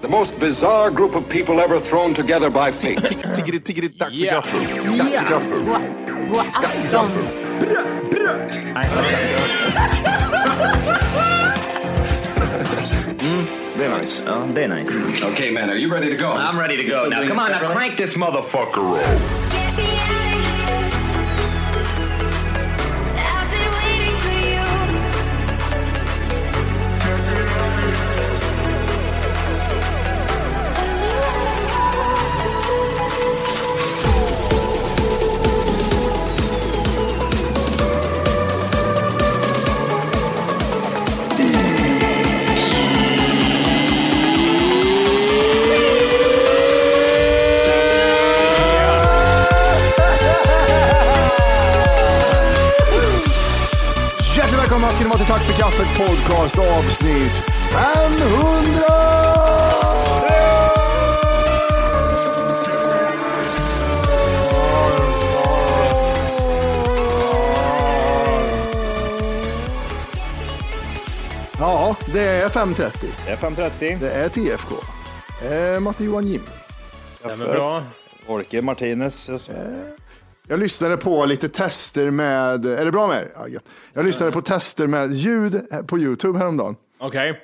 The most bizarre group of people ever thrown together by fate. Tiggeri, tiggeri, dack för Ja. gaffel. Dack för gaffel. God afton. Mm, det är nice. Ja, det är nice. okay, man, are you ready to go? I'm ready to go. Now, come on, now crank this motherfucker up. Podcast avsnitt 500! Ja, det är 5.30. Det är 5.30. Det är TFK. Eh, Matte Johan Jim. Stämmer bra. Orke Martinez. Jag lyssnade på lite tester med, är det bra med er? Ja. Jag lyssnade på tester med ljud på YouTube häromdagen. Okej.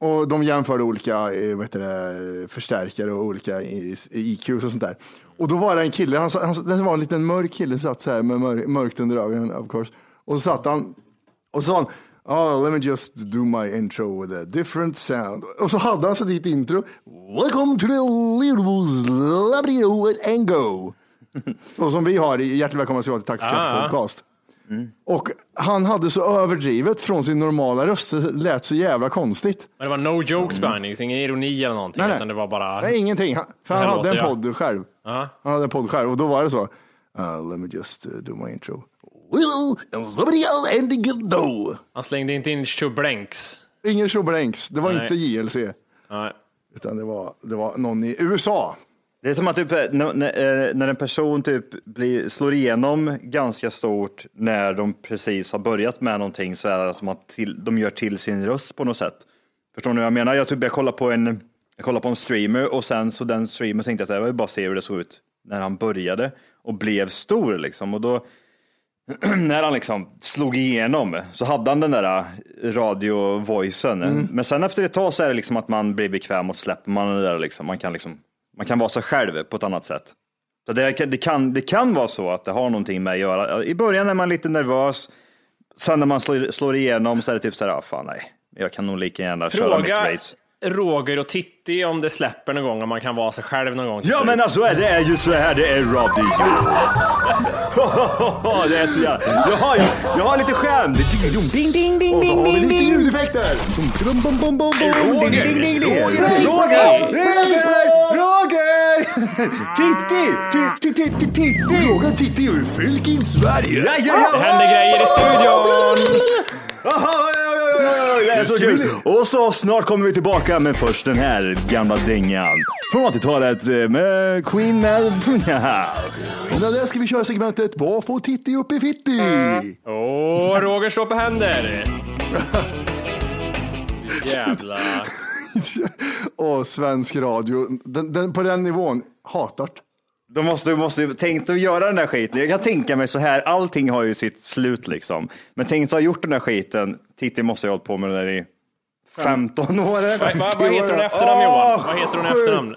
Och de jämförde olika eh, vad heter det, förstärkare och olika i- i- IQs och sånt där. Och då var det en kille, han, han, det var en liten mörk kille, satt så här med mör, mörkt under ögonen of course. Och så satt han och så sa han, oh, let me just do my intro with a different sound. Och så hade han dit intro. Welcome to the little Labrio and go. Och som vi har i Hjärtligt välkomna ska vara till Tack för kaffet podcast. Och han hade så överdrivet från sin normala röst, det lät så jävla konstigt. Men det var no jokes Bindings, ingen ironi eller någonting, Nej, nej. utan det var bara... Nej, ingenting. Han, för han hade en låter jag. podd själv. Ja. Han hade en podd själv och då var det så. Uh, let me just uh, do my intro. Well, and somebody else and do. Han slängde inte in tjoblänks. Ingen tjoblänks. Det var Nej. inte JLC. Nej. Utan det var, det var någon i USA. Det är som att typ, när, när, när en person typ blir, slår igenom ganska stort när de precis har börjat med någonting så är det att de, till, de gör till sin röst på något sätt. Förstår ni vad jag menar? Jag, typ, jag kollar på en jag kollar på en streamer och sen så den streamer tänkte jag så här, jag vill bara se hur det såg ut när han började och blev stor liksom. Och då när han liksom slog igenom så hade han den där radio-voicen. Men sen efter ett tag så är det liksom att man blir bekväm och släpper man det där liksom. Man kan liksom, man kan vara sig själv på ett annat sätt. Så det, kan- det, kan, det kan vara så att det har någonting med att göra. I början är man lite nervös. Sen när man slår, slår igenom så är det typ så här, ah, fan nej, jag kan nog lika gärna köra mitt Fråga race. Roger och Titti om det släpper någon gång, om man kan vara sig själv någon gång. Ja slut. men alltså det är ju så här det är radio. det är så jävla... Jag har, jag, jag har lite skärm. Ding, ding, ding, Och så har vi lite ljudeffekter. Ding. Roger! Roger! Roger! Titti! Titti, titti, titti! Roger Titti ur Fylking, Sverige. Ja, ja, ja! Det händer grejer i studion! Och så snart kommer vi tillbaka, men först den här gamla dängan. Från 80-talet eh, med Queen med... Och med det ska vi köra segmentet Vad får Titti upp i fitti? Åh, Roger slår på händer! Jävla... Och svensk radio, den, den, på den nivån, hatar De måste, måste tänkt att göra den där skiten. Jag kan tänka mig så här, allting har ju sitt slut liksom. Men tänk att ha gjort den där skiten, Titti måste ha hållit på med det där i 15 år. eller? Vad, vad, vad heter hon i efternamn Johan? Vad heter hon i efternamn?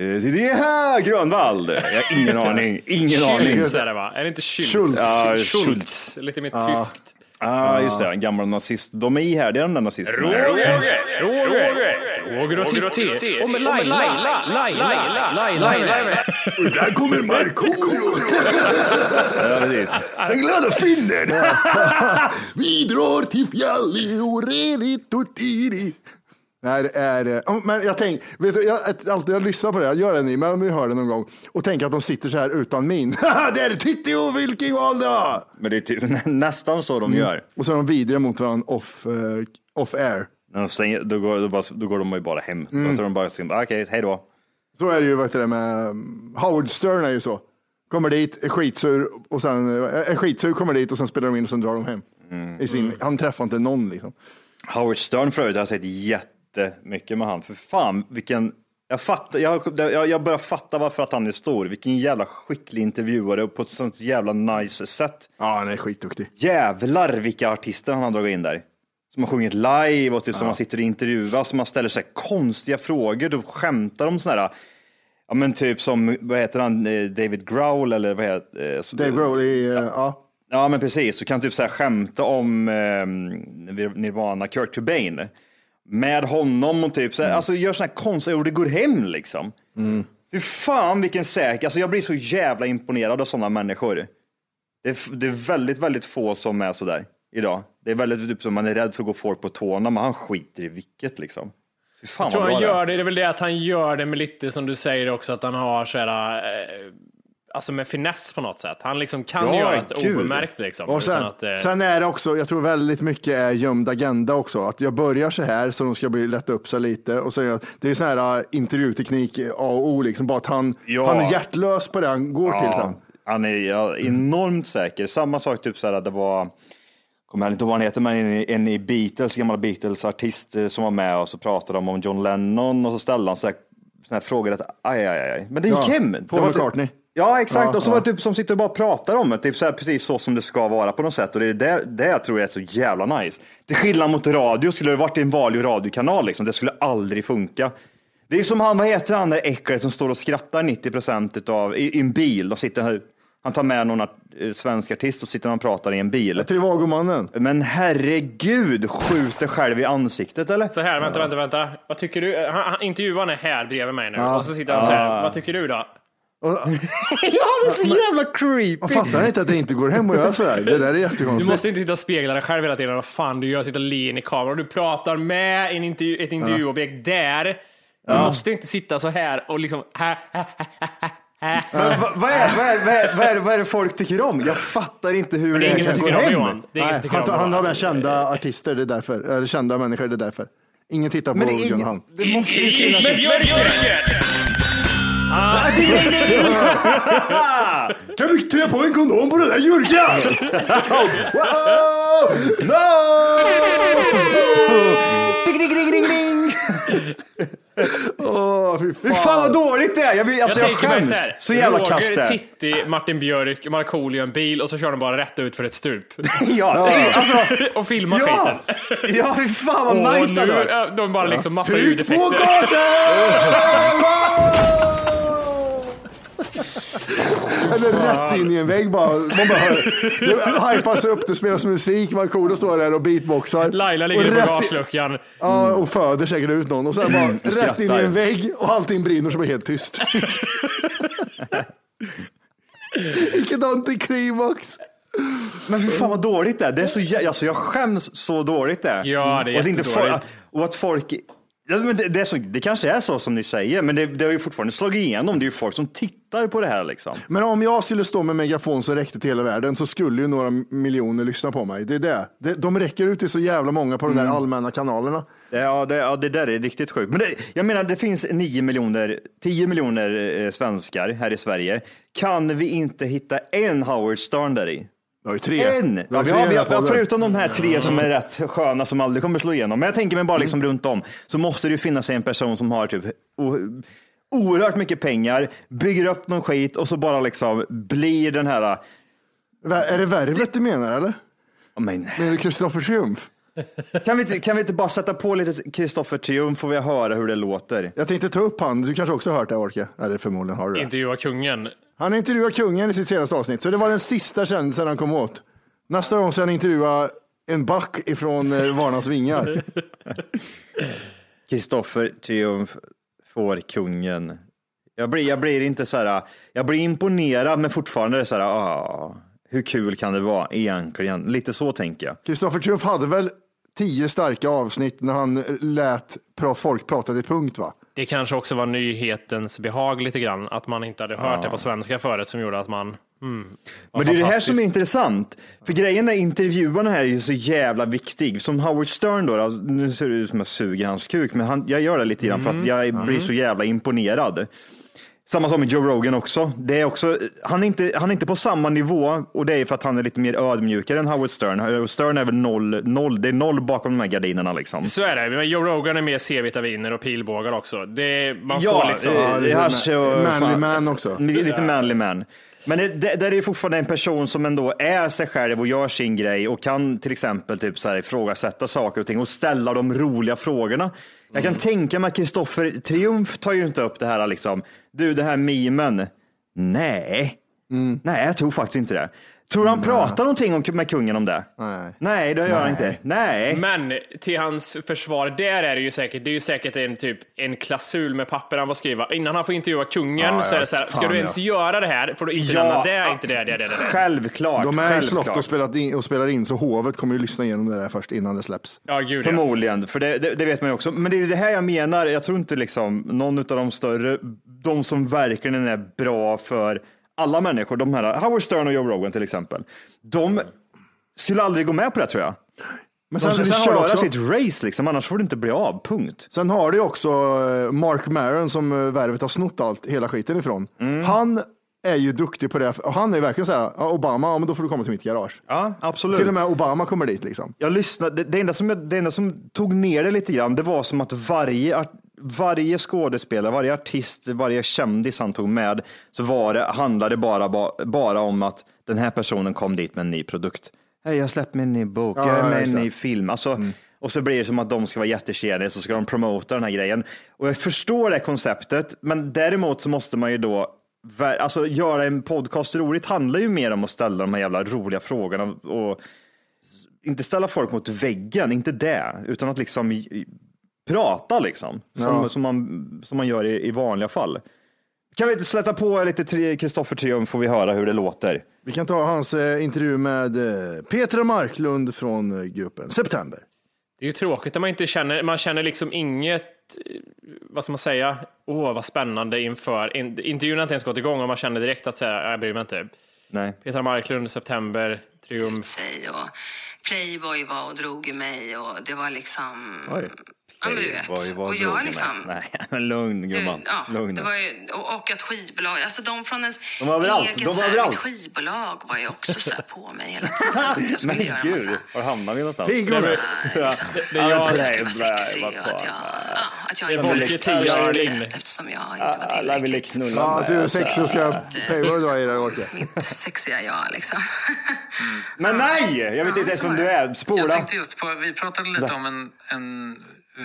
Eh, Det är här Grönvall. Jag har ingen aning. Ingen aning. Schultz är det va? Är det inte Schultz? Schultz. Ja, Schultz. Schultz. Lite mer tyskt. Ja, just det. En gammal nazist. De är ihärdiga de där nazisterna. Roger, Roger, Roger och Titti. Och med Laila, Laila, Laila, Laila. Där kommer Markoolio, Ja, precis. den glada finnen. Vi drar till fjälli och reri tutiri. Nej, det är, eh, oh, men jag tänker, vet du, jag, jag, alltid jag lyssnar på det, jag gör det ni, men om ni hör det någon gång och tänker att de sitter så här utan min. det är Titti och Vilkingvalda! Men det är typ, nästan så de gör. Och så är de vidriga mot varandra off, eh, off air. När de stänger, då, går, då, bara, då går de ju bara hem. Mm. Då tar de bara sin, okej, hej då. Så är det ju vet du, med um, Howard Stern är ju så. Kommer dit, är skitsur och sen eh, är skitsur, kommer dit och sen spelar de in och sen drar de hem. I sin, han träffar inte någon liksom. Howard Stern förut, jag har sett jättemycket med han. För fan, vilken... Jag, fattar, jag, jag, jag börjar fatta varför att han är stor. Vilken jävla skicklig intervjuare och på ett sånt jävla nice sätt. Ja, han är skitduktig. Jävlar vilka artister han har dragit in där. Som har sjungit live och typ som man sitter och intervjuar, som man ställer sig konstiga frågor. Då skämtar de sådana här, ja men typ som, vad heter han, Eh, David Growl eller vad heter eh, så- Dave Grohl i, eh, ja. Ja men precis, så kan typ så här skämta om eh, Nirvana, Kurt Cobain. Med honom och typ så här, alltså gör sådana här konstiga ord, det går hem liksom. Fy fan vilken säker, alltså jag blir så jävla imponerad av sådana människor. Det är, det är väldigt, väldigt få som är sådär idag. Det är väldigt typ som man är rädd för att gå folk på tårna, men han skiter i vilket liksom. Fan Jag tror han bra det är. gör det, det är väl det att han gör det med lite som du säger också, att han har så här, eh, alltså med finess på något sätt. Han liksom kan Ja, göra det gud. obemärkt liksom. Och sen, utan att, eh, sen är det också, jag tror väldigt mycket är gömd agenda också. Att jag börjar så här så de ska bli lätta upp sig lite. Och sen, det är sån här uh, intervjuteknik A och O, liksom, bara att han, Ja. han är hjärtlös på det han går till sen. Ja, han är ja, enormt säker. Samma sak, typ så här, det var, kommer inte ihåg vad han heter, men en, en i Beatles, gammal Beatles-artist eh, som var med och så pratade de om John Lennon och så ställde han så här, frågor att aj, aj, aj. Men det gick Ja, hem. Paul typ- McCartney. Ja, exakt. Ja, och så var det typ som sitter och bara pratar om det, typ så här, precis så som det ska vara på något sätt. Och det är det, det jag tror är så jävla nice. Till skillnad mot radio, skulle det varit en vanlig radiokanal, liksom, det skulle aldrig funka. Det är som han, vad heter han där äcklet som står och skrattar 90 procent av i, i en bil. De sitter här, han tar med någon art, eh, svensk artist och sitter och pratar i en bil. Trivagomannen. Men herregud, skjuter själv i ansiktet eller? Så här, vänta, vänta, vänta. Vad tycker du? Han, han, intervjuaren är här bredvid mig nu. Och så sitter han så här, vad tycker du då? Och, Ja, det är så jävla creepy. och fattar inte att det inte går hem att göra sådär? Det där är Du jättekonstigt. måste inte sitta och spegla dig själv hela tiden. Vad fan du gör, sitta och le in i kameran. Du pratar med en intervju, ett intervjuobjekt där. Du måste inte sitta så här och liksom... Här, här, här. Men vad, vad, är, vad, är, vad, är, vad, är, vad är det folk tycker om? Jag fattar inte hur Det är det, ingen som kan gå tycker om hem. Johan. Det är ingen som Nej, tycker han, om han har med kända artister, det är därför. Eller kända människor, det är därför. Ingen tittar på det, Han. det måste ju finnas... Men Jörgen! Kan du trä på en kondom på den där Jurgen? Wow! No! Ding, ding, ding, ding, ding. Åh, fy Fy fan. fan vad dåligt det är! Jag, vill, alltså, jag, mig skäms. så här, Så jävla Roger, det är. Titti, Martin Björk, Markoolio en bil och så kör de bara rätt ut för ett stup. Ja, alltså, och filmar ja, skiten. ja, fy fan vad Och nice det hade de bara liksom massa Tryck på ljudeffekter. gasen! Eller rätt in i en vägg bara. Man bara hypas upp, det spelas musik, Markoolio står där och beatboxar. Laila Och ligger i bagageluckan. Ja, och föder säkert ut någon. Och sen bara rätt in i en vägg och allting brinner blir det helt tyst. Vilket antiklimax. Men fy fan vad dåligt det är. Det är så jä- alltså, jag skäms så dåligt det är. Ja, det är och att inte få- Och att folk Ja, men det, det, är så, det kanske är så som ni säger, men det, det har ju fortfarande slagit igenom. Det är ju folk som tittar på det här liksom. Men om jag skulle stå med megafon som räckte till hela världen så skulle ju några miljoner lyssna på mig. Det är det. det de räcker ut till så jävla många på de där allmänna kanalerna. Ja, det, ja, det där är riktigt sjukt. Men det, jag menar, det finns 9 miljoner, 10 miljoner eh, svenskar här i Sverige. Kan vi inte hitta en Howard Stern där i? Jag har ju tre. En! Jag Ja, har vi tre har, vi har, förutom de här tre som är rätt sköna som aldrig kommer slå igenom. Men jag tänker mig bara liksom Mm. runt om så måste det ju finnas en person som har typ o, oerhört mycket pengar, bygger upp någon skit och så bara liksom blir den här, Är det värvet du menar eller? ja, men, Menar du Kristoffer Triumf? Kan vi, inte, kan vi inte bara sätta på lite Kristoffer Triumf får vi höra hur det låter? Jag tänkte ta upp han, du kanske också har hört det Orke? Eller förmodligen har du det. Intervjua kungen. Han intervjuade kungen i sitt senaste avsnitt, så det var den sista kändisen han kom åt. Nästa gång ska han intervjua en back ifrån eh, Varnas vingar. Kristoffer Triumf får kungen. Jag blir, jag blir inte så här, jag blir imponerad men fortfarande så här, ah, hur kul kan det vara egentligen? Lite så tänker jag. Kristoffer Triumf hade väl tio starka avsnitt när han lät folk prata till punkt va? Det kanske också var nyhetens behag lite grann, att man inte hade hört det på svenska förut som gjorde att man... Mm, Men det är det här som är intressant. För grejen är intervjuarna här är ju så jävla viktig. Som Howard Stern då, alltså, nu ser det ut som att jag suger hans kuk, men han, jag gör det lite grann för att jag blir så jävla imponerad. Samma som med Joe Rogan också. Det är också han, är inte, han är inte på samma nivå och det är för att han är lite mer ödmjukare än Howard Stern. Howard Stern är väl noll, noll, det är noll bakom de här gardinerna liksom. Så är det, men Joe Rogan är mer C-vitaminer och pilbågar också. Det, man Ja, får liksom... eh, Ja, det här så, manly fan. man också. Lite manly man. Men det, det, där är det fortfarande en person som ändå är sig själv och gör sin grej och kan till exempel typ så här ifrågasätta saker och ting och ställa de roliga frågorna. Jag kan tänka mig att Kristoffer Triumf tar ju inte upp det här liksom, du det här memen. Nej, nej jag tror faktiskt inte det. Tror du han pratar någonting om, med kungen om det? Nej. Nej, det gör han inte. Nej. Men till hans försvar, där är det ju säkert, det är ju säkert en typ en klausul med papper han får skriva. Innan han får intervjua kungen Ja, så är det så här, ska du ens ja. göra det här får du inte Ja, lämna det, inte det, det, det, det. Självklart. De är i självklart. slott och, spelat in, och spelar in, så hovet kommer ju lyssna igenom det där först innan det släpps. Ja, gud ja. Förmodligen, för det, det, det vet man ju också. Men det är det här jag menar. Jag tror inte liksom någon av de större, de som verkligen är bra för alla människor, de här, Howard Stern och Joe Rogan till exempel, de skulle aldrig gå med på det tror jag. Men De skulle har du köra också, sitt race liksom, annars får det inte bli av, punkt. sen har du också eh, Mark Maron som eh, värvet har snott allt, hela skiten ifrån. Mm. Han är ju duktig på det. Och han är verkligen så här, "Ja, Obama, ja, men då får du komma till mitt garage. Ja, absolut. Till och med Obama kommer dit liksom. Jag lyssnade, det, det, enda som, jag- det enda som tog ner det lite grann, det var som att varje, varje skådespelare, varje artist, varje kändis han tog med, så var det, handlade bara, ba- bara om att den här personen kom dit med en ny produkt. Hej, jag har släppt min ny bok, Ja, jag är med i en det. ny film. Alltså, Och så blir det som att de ska vara jättekedjor, så ska de promota den här grejen. Och jag förstår det konceptet, men däremot så måste man ju då Alltså göra en podcast roligt handlar ju mer om att ställa de här jävla roliga frågorna och inte ställa folk mot väggen, inte det, utan att liksom prata liksom, som, Ja. som, man, som man gör i, i vanliga fall. Kan vi inte släta på lite Kristoffer Triumf får vi höra hur det låter. Vi kan ta hans eh, intervju med eh, Petra Marklund från eh, gruppen September. Det är ju tråkigt när man inte känner, man känner liksom inget, eh, vad ska man säga, åh vad spännande inför, in, intervjun har inte ens gått igång och man känner direkt att säga, jag bryr mig inte. Nej. Petra Marklund, September, Triumf. sig och Playboy var och drog i mig och det var liksom... Oj. Ja, men du vet. Vad- vad och jag du liksom... Nej, men lugn gumman. Ja, lugn. det var ju, och, och att skivbolag, alltså de från ens De var överallt, egen, de var överallt. mitt skivbolag var ju också så här på mig hela tiden. Jag skulle Men göra gud, massa, var hamnar vi någonstans? Liksom, Det är jag, att jag skulle vara sexig och att jag, ja, att jag inte in. det eftersom jag inte var Alla ville tillräckligt. knulla Ja, du är sexig och ska Playboy dra i dig Orke. Mitt sexiga jag liksom. Men nej, jag vet inte ens vem du är. Jag Spola. tänkte just på, vi pratade lite om en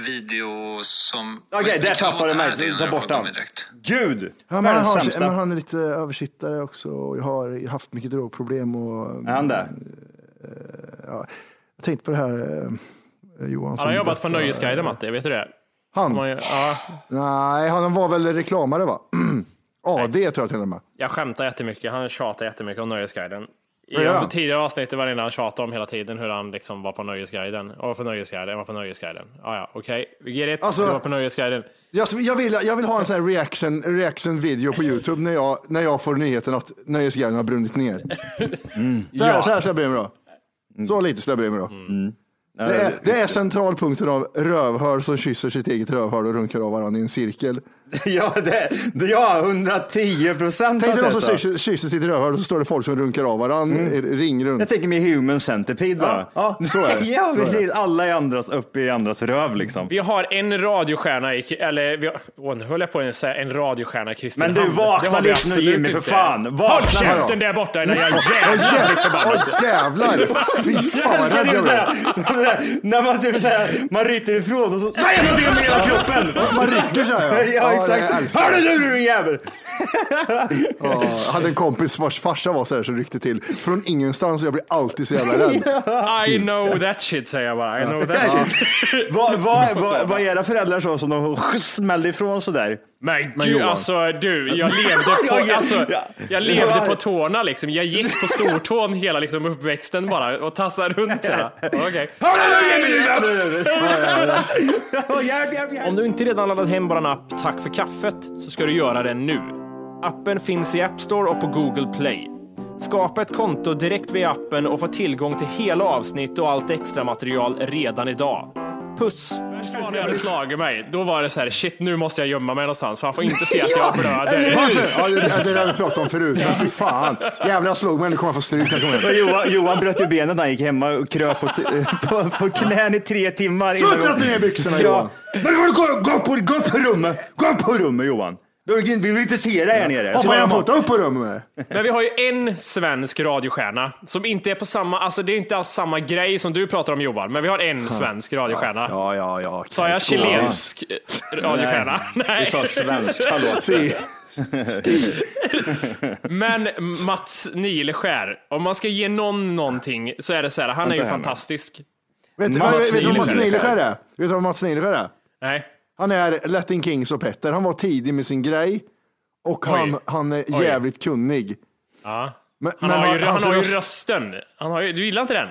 video som... Okej, där Vilken tappade det mig. Ta bort gummidräkt? Gud, Ja, men han, har, sämsta. men han är lite översittare också och jag har haft mycket drogproblem. Och, Är han det? Jag tänkte på det här eh, Johan. han har jobbat på Nöjesguiden Matte, vet du det? Han? Man, ja, Nej, han var väl reklamare va? AD tror jag till och med. jag skämtar jättemycket, han tjatar jättemycket om Nöjesguiden. I de tidigare avsnitt var det när han tjatade om hela tiden hur han liksom var på Nöjesguiden. Och var på Nöjesguiden, var på Nöjesguiden. Ja, ja, okej. Vi ger ett, Alltså- du var på Nöjesguiden. Jag, jag, vill, jag vill ha en sån här reaction, reaction video på YouTube när jag, när jag får nyheten att Nöjesguiden har brunnit ner. Så, här, så här ska jag bry mig då. Så lite ska jag bry mig då. Det, är, det är centralpunkten av rövhör som kysser sitt eget rövhör och runkar av varandra i en cirkel. Ja, det, det, ja 110 procent. Tänk dig någon som kysser kysser sitt rövhål och så står det folk som runkar av varandra, ring runt. Jag tänker mig human centipede bara. Ja, ja, så är det. ja, Så är det. precis. Alla är andras upp i andras röv liksom. Vi har en radiostjärna i, eller vi har, åh, nu höll jag på att säga en radiostjärna i Kristinehamn. Men du, vakna lite nu, Jimmy, för fan. Vakna Håll käften där borta innan jag blir förbannad. Åh jävlar! Fy fan vad rädd jag blev. när man typ säger, man ryter ifrån och så tar jag någonting med hela kroppen. Man rycker så här ja. Exakt. Hör du nu din jävel? Ja, jag hade en kompis vars farsa var så här så ryckte till från ingenstans och jag blir alltid så jävla rädd. I know that shit säger jag bara. I know that shit. Vad vad är era föräldrar så som de smällde ifrån sådär? Men Men gud, alltså du, jag levde på, alltså, ja. jag levde på tårna liksom. Jag gick på stortån hela liksom, uppväxten bara och tassade runt. så. Om du inte redan laddat hem vår app Tack för kaffet så ska du göra det nu. Appen finns i App Store och på Google Play. Skapa ett konto direkt via appen och få tillgång till hela avsnitt och allt extra material redan idag. Puss! Värst var när jag hade slagit mig. Då var det så här, shit nu måste jag gömma mig någonstans för han får inte se att jag blöder. Ja, det, det där vi pratade om förut. Men fy fan. Jävlar jag slog mig, nu kommer jag få stryk. Johan, Johan bröt ju benet när han gick hemma och kröp på, på, på knän i tre timmar. Sätter ner byxorna Johan. Ja. Men får du gå, gå, på, gå på rummet! Gå på rummet Johan! Vi vill vi vill inte se dig här nere. Hoppa jag fått upp på rummet. Men vi har ju en svensk radiostjärna som inte är på samma, alltså det är inte alls samma grej som du pratar om Johan, men vi har en svensk radiostjärna. Ja, ja, ja. Sa jag chilensk radiostjärna? Nej. Vi sa svensk, hallå. Si. Men Mats Nileskär, om man ska ge någon någonting så är det så här, han är ju fantastisk. Vet du vad- du Mats Nileskär. Nileskär är? Vet du vad Mats Nileskär är? Nej. Han är Latin Kings och Petter. Han var tidig med sin grej. Och han, Oj. han är Oj. jävligt kunnig. Ja. Men, Han men har ju, han hans har ju röst- rösten. Han har ju, du gillar inte den?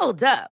Hold up.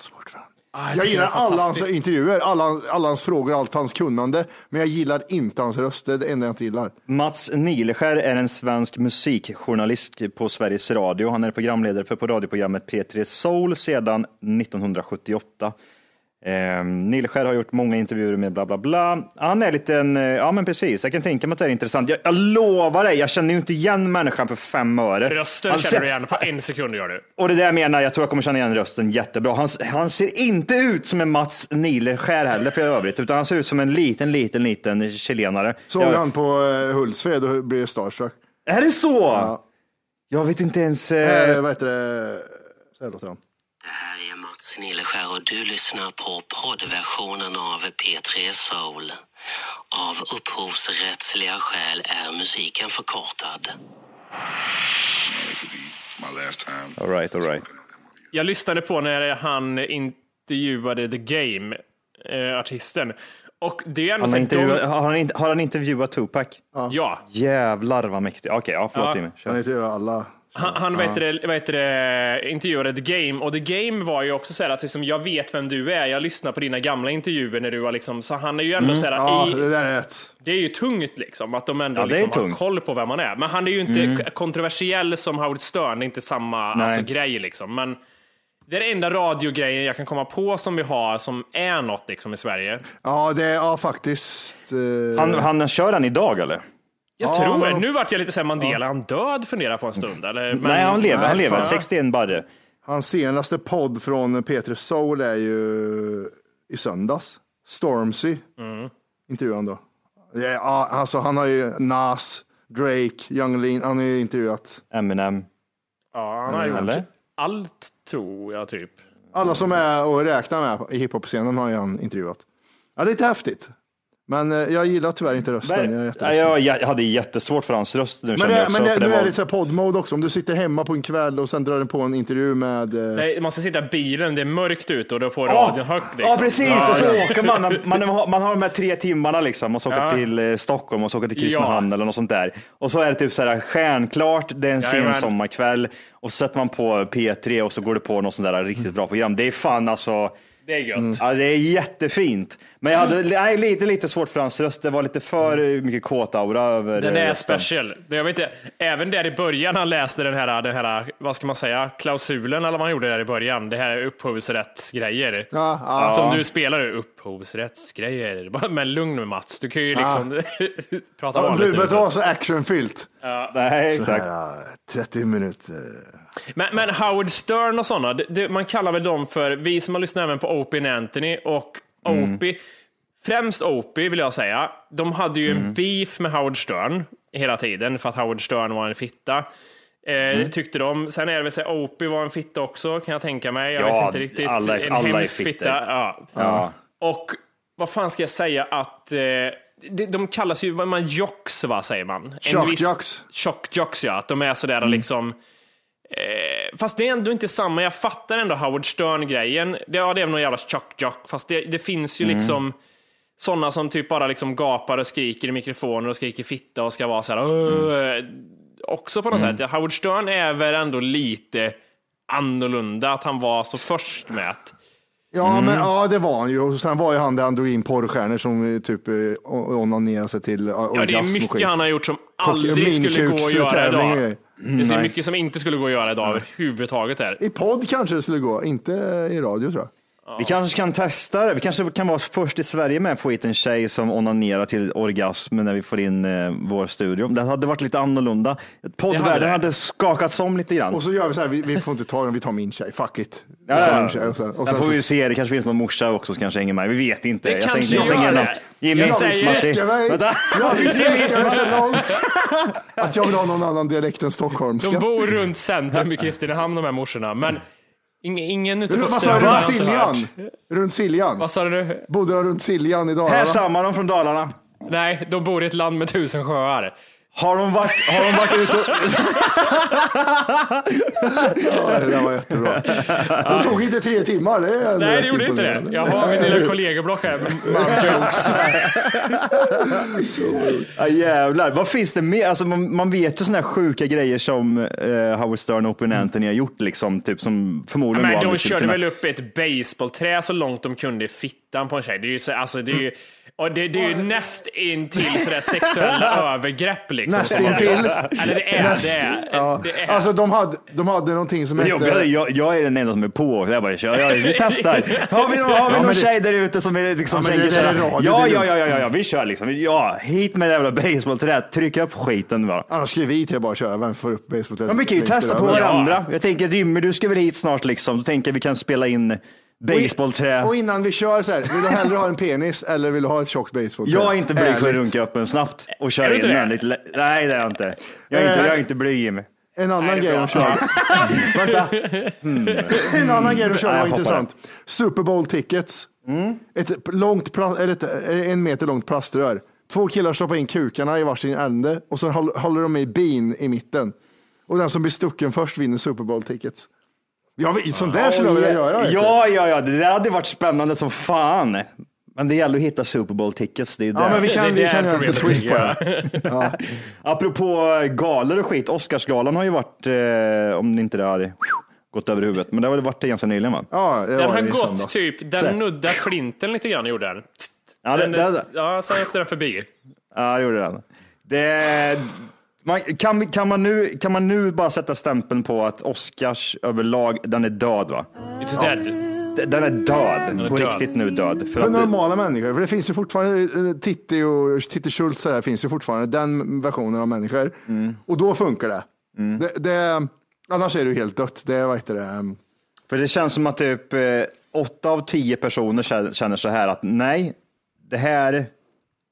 Svårt för honom. Ah, Jag gillar alla hans intervjuer, alla, alla hans frågor, allt hans kunnande. Men jag gillar inte hans röst, det är det enda jag inte gillar. Mats Nileskär är en svensk musikjournalist på Sveriges Radio. Han är programledare för på radioprogrammet P3 Soul sedan 1978. Eh, Nileskär har gjort många intervjuer med bla bla bla. Han är lite en, eh, ja men precis, jag kan tänka mig att det är intressant. Jag, jag lovar dig, jag känner ju inte igen människan för fem öre. Rösten Han känner du igen på en sekund gör du. Och det där jag menar, jag tror jag kommer känna igen rösten jättebra. Han, han ser inte ut som en Mats Nileskär heller för övrigt, utan han ser ut som en liten, liten, liten chilenare. Såg Jag- han på eh, Hultsfred och blev starstruck. Är det så? Ja. Jag vet inte ens. Här, Eh... vad heter det? Så här låter han. Det här är Mats Nileskär och du lyssnar på poddversionen av P3 Soul. Av upphovsrättsliga skäl är musiken förkortad. All right, all right. Jag lyssnade på när han intervjuade The Game, eh, artisten. Och det är Han har, intervjuat, de, har, han, inte- har han intervjuat Tupac? Ja, Jävlar vad mäktigt. Okej, ja, förlåt Ja. Jimmy. Kör. Han intervjuar alla. Han, han heter det, intervjuade The Game. Och The Game var ju också så här att liksom, jag vet vem du är. Jag lyssnar på dina gamla intervjuer när du var liksom, så han är ju ändå så här, Mm. Ja, i, det där är rätt. Det är ju tungt liksom, att de ändå Ja, liksom har tungt. koll på vem man är. Men han är ju inte k- kontroversiell som Howard Stern, det är inte samma Nej. alltså, grej liksom. Men det är den enda radiogrejen jag kan komma på som vi har som är något liksom i Sverige. Ja, det är ja, faktiskt. eh, Han, han kör han idag eller? Jag Ja, tror men- Nu vart jag lite såhär Mandela, är han död funderar på en stund eller? Men, Nej, han lever. Han lever. fan. 61 barre. Hans senaste podd från P3 Soul är ju i söndags. Stormzy Mm. intervjuade han då. Ja, alltså han har ju Nas, Drake, Young Lean, han har ju intervjuat Eminem. Ja, han har gjort Eller? allt tror jag typ. alla som är och räknar med i hiphop-scenen har ju han intervjuat. Ja, det är lite häftigt. Men eh, jag gillar tyvärr inte rösten. Jag är Nej, jätteledsen. jag, jag hade jättesvårt för hans röst nu Men, det, jag också. men det, nu var... är det så här poddmode också. Om du sitter hemma på en kväll och sen drar du på en intervju med... eh, Nej, man ska sitta i bilen, det är mörkt ute och då får radion högt. Liksom. Ja, precis. Ja, och så ja. åker man, man, har, man har de här tre timmarna liksom och så åker Ja. till eh, Stockholm och så åker till Kristinehamn Ja. eller något sånt där. Och så är det typ så här stjärnklart, det är en sen sommarkväll och så sätter man på P3 och så går det på något sånt där riktigt bra program. Det är fan alltså. Det är gött. Ja, det är jättefint. Men jag hade nej, lite, lite svårt för hans röst. Det var lite för eh, mycket kåtaura över Den eh, är rösten. special. Jag vet inte, även där i början han läste den här, den här, vad ska man säga, klausulen eller vad han gjorde där i början. Det här är upphovsrättsgrejer. Ja, ja. Som du spelar upphovsrättsgrejer. Men lugn nu Mats, du kan ju liksom prata Ja, vanligt. du nu. behöver inte vara så actionfyllt. Nej, Så exakt. här, eh, 30 minuter. Men, men Howard Stern och sådana, man kallar väl dem för, vi som har lyssnat även på Opie and Anthony och Opie, främst Opie vill jag säga, de hade ju en beef med Howard Stern hela tiden för att Howard Stern var en fitta. Eh, Tyckte de. Sen är det väl så Opie var en fitta också kan jag tänka mig. Jag Ja, vet inte riktigt. alla en alla hemsk fitta. Ja. Ja. Och vad fan ska jag säga att eh, de, kallas ju, man jocks va säger man? En Shock viss- jocks. Shock jocks ja, att de är sådär liksom Eh, fast det är ändå inte samma, jag fattar ändå Howard Stern-grejen. Det, ja, det är någon jävla chock jock, fast det, det finns ju liksom sådana som typ bara liksom gapar och skriker i mikrofoner och skriker fitta och ska vara så här. "Åh", Också på något sätt. Howard Stern är väl ändå lite annorlunda, att han var så först med att Ja, men ja, det var han ju. Och sen var ju han där han drog in porrstjärnor som eh, typ eh, onanerade sig till eh, Ja, det är och mycket han har gjort som aldrig skulle gå att göra och idag. Det ser Nej. mycket som inte skulle gå att göra idag överhuvudtaget. Här. I podd kanske det skulle gå, inte i radio tror jag. Vi kanske kan testa det. Vi kanske kan vara först i Sverige med att få hit en tjej som onanerar till orgasm när vi får in eh, vår studio. Det hade varit lite annorlunda. Poddvärlden hade skakats om lite grann. Och så gör vi så här, vi, vi får inte ta den, vi tar min tjej, fuck it. Vi Ja, tar min tjej och sen, och Sen sen får vi ju se, det kanske finns någon morsa också som kanske hänger med. Vi vet inte. Det jag kanske säger, jag gör säger det. någon- Jimmy, Jag säger- Matti. mig. Vänta. Jag vill sträcka mig så långt att jag vill ha någon annan dialekt än De stockholmska. bor runt centrum i Kristinehamn de här morsorna, men ing, ingen ute på Vad sa du, runt. Siljan? Runt Siljan? Vad sa du nu? Bodde de runt Siljan i Dalarna? Här stammar de från Dalarna. Nej, de bor i ett land med tusen sjöar. Har de varit, har de varit ute och... Ja, det där var jättebra. Det tog inte tre timmar. Det är Nej, det gjorde inte det. Jag har min lilla kollegieblock här med mom jokes. Ja, jävlar. Vad finns det mer? Alltså, man, man vet ju sådana här sjuka grejer som eh, Howard Stern och Open Anthony har gjort, liksom, typ, som förmodligen Men var de körde kunna- väl upp ett baseballträ så långt de kunde i fittan på en tjej. Det är ju, så, alltså, det är ju, och det, det är ju näst intill sådär sexuella övergrepp liksom. Näst intill. Eller det är Näst- det. Ja. det är. Alltså de hade, de hade någonting som hette... Jag, jag, jag är den enda som är på. Jag bara, kör, ja, vi testar. Har vi, någon- har vi men någon det- tjej där ute som är liksom Ja, det är radio, ja, ja, ja, ja, ja, vi kör liksom. Ja, hit med det jävla basebollträet. Tryck upp skiten bara. Annars ska vi tre bara köra. Vem får upp basebollträet? Men vi kan ju testa på varandra. Jag tänker Jimmy, du ska väl hit snart liksom. Då tänker jag vi kan spela in basebollträ. Och innan vi kör så här, vill du hellre ha en penis eller vill du ha ett tjockt basebollträ? Jag är inte blyg för att runka upp en snabbt och köra in inte den lite. lä- Nej, det är jag inte. Jag är inte, Eh. jag är inte blyg Jimmy. En annan Nej, grej de körde. Vänta. En annan grej de körde var intressant. Super Bowl tickets. Ett långt, pla- eller ett, en meter långt plaströr. Två killar stoppar in kukarna i varsin ände och håll- håller de i bin i mitten. Och den som blir stucken först vinner Super Bowl tickets. Ja, men sånt där skulle jag vilja göra. Ja, ja, ja, det där hade varit spännande som fan. Men det gäller att hitta Super Bowl tickets. Det är ju Ja, det. men vi kan, Det är vi kan göra en twist på det. Apropå galor och skit, Oscarsgalan har ju varit, eh, om det inte det har gått över huvudet, men det har väl varit det ganska nyligen va? Ja, det Den har det gått söndags. typ, Så. den nuddar flinten lite grann gjorde den. Ja, det, Den, det, ja, sen åkte den förbi. ja, det gjorde den. Det, man, kan, kan, man nu, kan man nu bara sätta stämpeln på att Oscars överlag, den är död va? It's dead. Den är död, är på död. riktigt nu död. För För att det, normala människor, för det finns ju fortfarande, eh, Titti och Titti Schultz här finns ju fortfarande, den versionen av människor. Mm. Och då funkar det. det, det annars är det ju helt dött. Det, vad heter det? För det känns som att typ eh, åtta av tio personer kä- känner så här att nej, det här,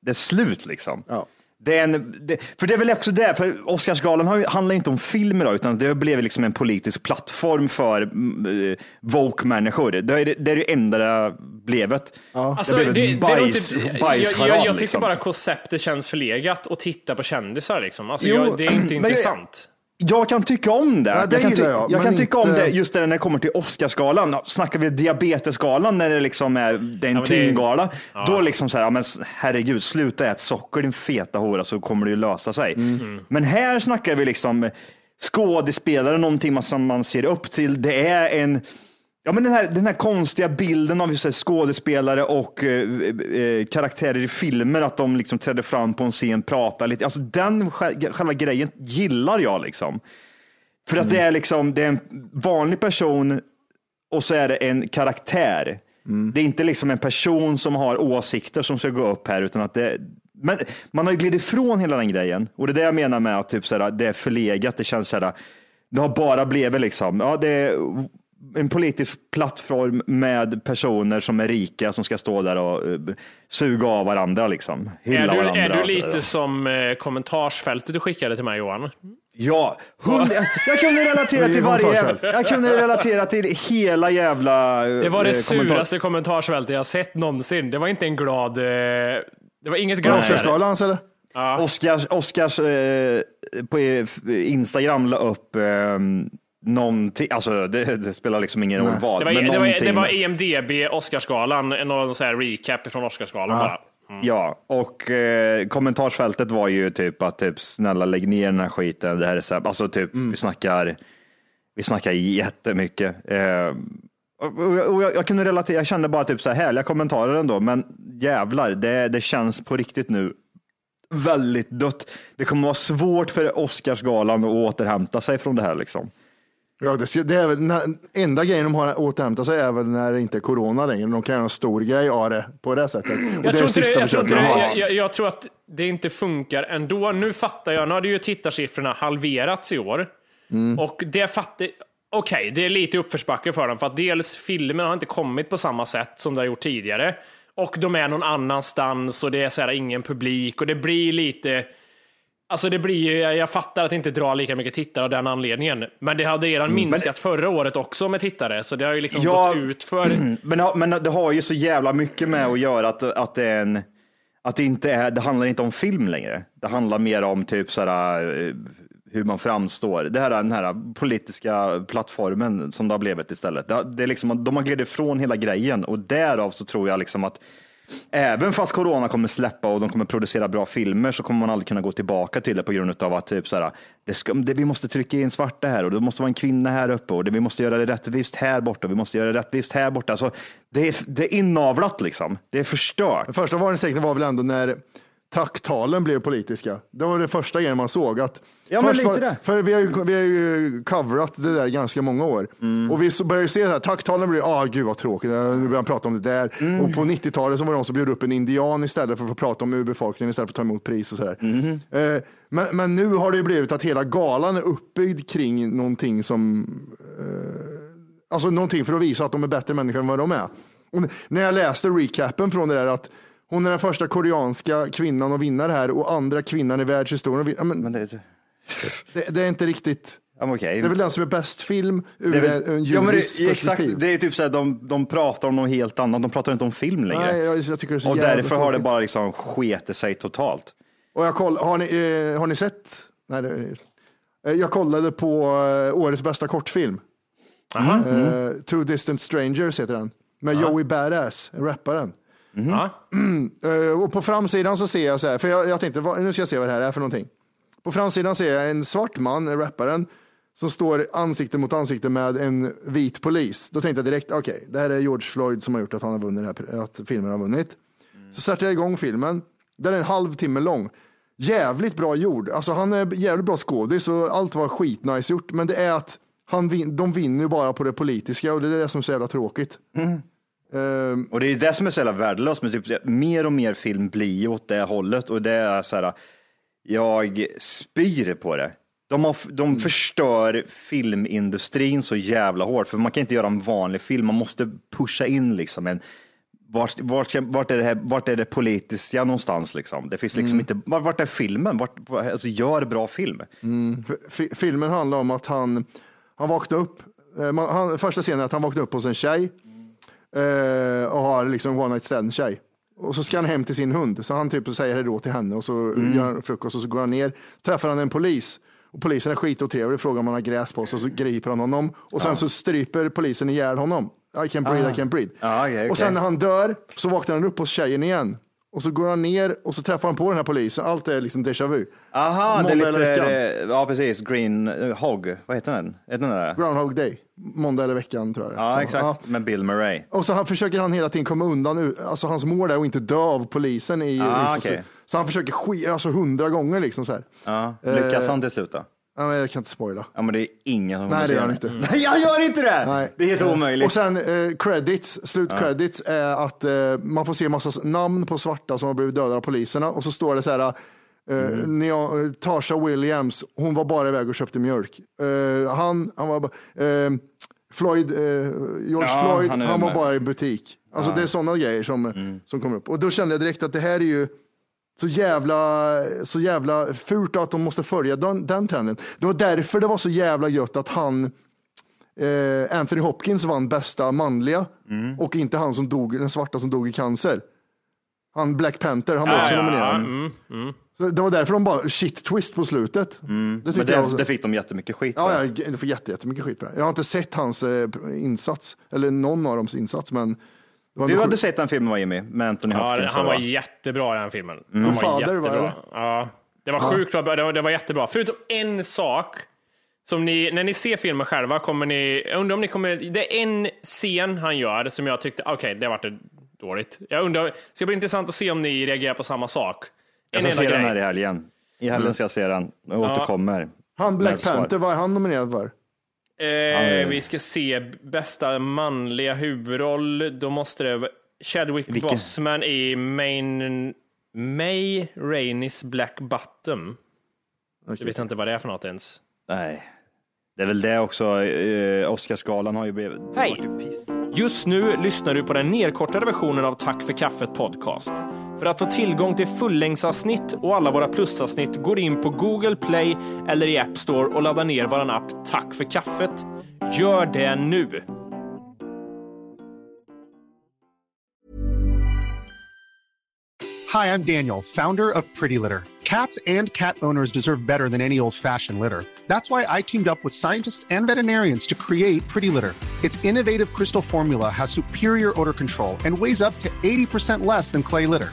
det är slut liksom. Ja. Det är en, det, för det är väl också det, för Oscarsgalan handlar inte om film idag, utan det blev liksom en politisk plattform för eh, woke-människor. Det är det, det är det enda det blevet. Alltså, det det, blev det, bajs, inte- jag, jag, jag tycker liksom. bara konceptet känns förlegat att titta på kändisar. Liksom. Alltså, Jo, jag, det är inte intressant. Jag kan tycka om det. Ja, det jag kan, ty- jag, jag kan tycka om det just när det kommer till Oscarsgalan. Snackar vi diabetesgalan när det liksom är, det är en det- tyngdgala. Då liksom så här, ja, men herregud, sluta ät socker din feta hora så kommer det ju lösa sig. Mm. Men här snackar vi liksom skådespelare, någonting man, som man ser upp till. Det är en Ja, men den, här, den här konstiga bilden av så skådespelare och eh, eh, karaktärer i filmer, att de liksom trädde fram på en scen, pratar lite. Alltså den sj- själva grejen gillar jag liksom. För att det är liksom, det är en vanlig person och så är det en karaktär. Det är inte liksom en person som har åsikter som ska gå upp här, utan att det men man har ju glidit ifrån hela den grejen och det är det jag menar med att typ såhär, det är förlegat. Det känns såhär, det har bara blivit liksom, ja, det är en politisk plattform med personer som är rika som ska stå där och uh, suga av varandra liksom. Hylla Är du, varandra. är du lite som eh, kommentarsfältet du skickade till mig Johan? Ja, hund, jag kunde relatera till varje jag kunde relatera till hela jävla Det var det eh, kommentar- suraste kommentarsfältet jag sett någonsin. Det var inte en glad... Eh, det var inget glad. Oscarsgalans eller? Oscars, Oscars eh, på eh, Instagram la upp eh, någonting, alltså det, det spelar liksom ingen roll vad. Det var, men det, var, det var EMDB, Oscarsgalan, någon sån här recap från Oscarsgalan bara. Ja, och eh, kommentarsfältet var ju typ att typ, snälla lägg ner den här skiten, det här är så här, alltså typ vi snackar, vi snackar jättemycket. Eh, och, och, och jag, jag kunde relatera, jag kände bara typ så här härliga kommentarer ändå, men jävlar, det, det känns på riktigt nu väldigt dött. Det kommer vara svårt för Oscarsgalan att återhämta sig från det här liksom. Ja, det, det är väl, enda grejen de har att återhämta sig är väl när det inte är corona längre. De kan göra en stor grej av det på det sättet. Och det är Jag det tror, inte det, sista jag, tror jag, jag, jag tror att det inte funkar ändå. Nu fattar jag, nu hade ju tittarsiffrorna halverats i år. Mm. Och det fattar... Okej, det är lite uppförsbacke för dem, för att dels filmen har inte kommit på samma sätt som det har gjort tidigare. Och de är någon annanstans och det är så här ingen publik och det blir lite... Alltså det blir ju, jag fattar att det inte drar lika mycket tittare av den anledningen. Men det hade redan minskat förra året också med tittare, så det har ju liksom Ja. gått ut för... Men, men det har ju så jävla mycket med att göra att, att det är en, att det inte är, det handlar inte om film längre. Det handlar mer om typ sådär, eh, hur man framstår. Det här är den här politiska plattformen som det har blivit istället. Det, det är liksom, de har glidit ifrån hela grejen och därav så tror jag liksom att Även fast corona kommer släppa och de kommer producera bra filmer så kommer man aldrig kunna gå tillbaka till det på grund av att typ så här, det ska, det, vi måste trycka in svarta här och det måste vara en kvinna här uppe och det, vi måste göra det rättvist här borta och vi måste göra det rättvist här borta. Alltså, det, är, det är inavlat liksom. Det är förstört. Första varningstecknet var väl ändå när tacktalen blev politiska. Det var det första grejen man såg. Att Ja, men lite var, det. För vi har, ju, vi har ju coverat det där ganska många år. Mm. Och vi började se det här, tacktalen blev, ah gud vad tråkigt, nu börjar man prata om det där. Mm. Och på 90-talet så var det de som bjöd upp en indian istället för att få prata om urbefolkningen istället för att ta emot pris och sådär. Mm. Eh, men, men nu har det ju blivit att hela galan är uppbyggd kring någonting som Alltså någonting för att visa att de är bättre människor än vad de är. Och när jag läste recapen från det där att hon är den första koreanska kvinnan att vinna det här och andra kvinnan i världshistorien. Ja, men Men det, det, det är inte riktigt. okej. Det är väl den som är bäst film ur är väl- en, ja, men det, exakt, det är typ så här, de, de pratar om något helt annat. De pratar inte om film längre. Nej, jag, jag tycker det är så och därför har det tråkigt. bara liksom sketit sig totalt. Och jag koll, har, ni, eh, har ni sett? Nej, det, eh, jag kollade på eh, årets bästa kortfilm. Aha. Eh, Two Distant Strangers heter den. Med Joey Badass, rapparen. Ja. Eh, och på framsidan så ser jag så här, för jag, jag tänkte, vad, nu ska jag se vad det här är för någonting. På framsidan ser jag en svart man, rapparen, som står ansikte mot ansikte med en vit polis. Då tänkte jag direkt, okej, det här är George Floyd som har gjort att, han har vunnit här, att filmen har vunnit. Så startade jag igång filmen. Den är en halvtimme lång. Jävligt bra gjord. Alltså han är jävligt bra skådis och allt var skitnice gjort. Men det är att han de vinner ju bara på det politiska och det är det som är så jävla tråkigt. Ehm, Och det är det som är så jävla värdelöst, men typ, mer och mer film blir åt det hållet och det är så här, jag spyr på det. De, har, de förstör filmindustrin så jävla hårt, för man kan inte göra en vanlig film, man måste pusha in liksom en vart, vart, vart, är det här, vart är det politiska någonstans? Liksom? Det finns liksom inte, vart, vart är filmen? Vart, alltså, gör bra film. Fi- filmen handlar om att han, han vaknade upp. eh, man- Han, första scenen är att han vaknade upp hos en tjej eh, och har liksom one night stand tjej. Och så ska han hem till sin hund, så han typ säger hej då till henne och så gör han frukost och så går han ner. Träffar han en polis och polisen är skitotrevlig, frågar om han har gräs på sig och så griper han honom. Och sen så stryper polisen ihjäl honom. I can breathe, I can breathe. Ja, okej, okej. Och sen när han dör så vaknar han upp hos tjejen igen. Och så går han ner och så träffar han på den här polisen. Allt är liksom déjà vu. Aha, det är Måndag eller lite, veckan. ja precis, Green eh, Hog, vad heter den? Heter den där? Groundhog Day, måndag eller veckan tror jag. Ja, Så, exakt, med Bill Murray. Och så han försöker han hela tiden komma undan, alltså hans mål är att inte dö av polisen. I, Ah, liksom, okej. så, så han försöker sk- alltså hundra gånger liksom så här. Ja, lyckas Eh, han till slut då? Ja, men jag kan inte spoila. Ja, men det är ingen som Nej, kommer det se gör han inte. Nej, jag gör inte det! Nej. Det är helt omöjligt. Och sen eh, credits, slutcredits är att eh, man får se massa namn på svarta som har blivit dödade av poliserna och så står det så här eh, Mm. Nea- eh, Tasha Williams, hon var bara iväg och köpte mjölk. Eh, han, han var bara, eh, Floyd, eh, George Ja, Floyd, han han, är var med. bara i butik. Alltså det är sådana grejer som, som kom upp. Och då kände jag direkt att det här är ju så jävla, så jävla fult att de måste följa den, den trenden. Det var därför det var så jävla gött att han, eh, Anthony Hopkins vann bästa manliga och inte han som dog, den svarta som dog i cancer. Han Black Panther, han var också nominerad. mm, mm. Så det var därför de bara shit twist på slutet. Det Men det, jag. det fick de jättemycket skit Ja, för. ja, det får jätte- jättemycket skit på det. Jag har inte sett hans eh, insats, eller någon av dems insats, men Du hade sett den filmen var Jimmy, med Anthony Ja, Hopkins. han var va? jättebra i den filmen. Mm. Han var Fader, va, jättebra. eller? Ja, det var Ja. sjukt bra. Det var, det var jättebra. Förutom en sak. Som ni, när ni ser filmen själva kommer ni, jag undrar om ni kommer, det är en scen han gör som jag tyckte, okej, det vart det dåligt. Jag undrar, så det blir intressant att se om ni reagerar på samma sak. Jag En ska enda se den här i helgen. I helgen ska jag se den. Jag Ja. återkommer. Han Black. Panther, vad är han nominerad för? Eh, vi ska se bästa manliga huvudroll. Då måste det vara Chadwick Vilken? Boseman i Main, May Raineys Black Bottom. Jag vet inte vad det är för något ens. Nej. Det är väl det också. Eh, Oscarsgalan har ju blivit... Hej! Just nu lyssnar du på den nedkortade versionen av Tack för kaffet podcast. För att få tillgång till fullängdsavsnitt och alla våra plusavsnitt går in på Google Play eller i App Store och laddar ner vår app Tack för kaffet. Gör det nu! Hi, I'm Daniel, founder of Pretty Litter. Cats and cat owners deserve better than any old fashioned litter. That's why I teamed up with scientists and veterinarians to create Pretty Litter. Its innovative crystal formula has superior odor control and weighs up to 80% less than clay litter.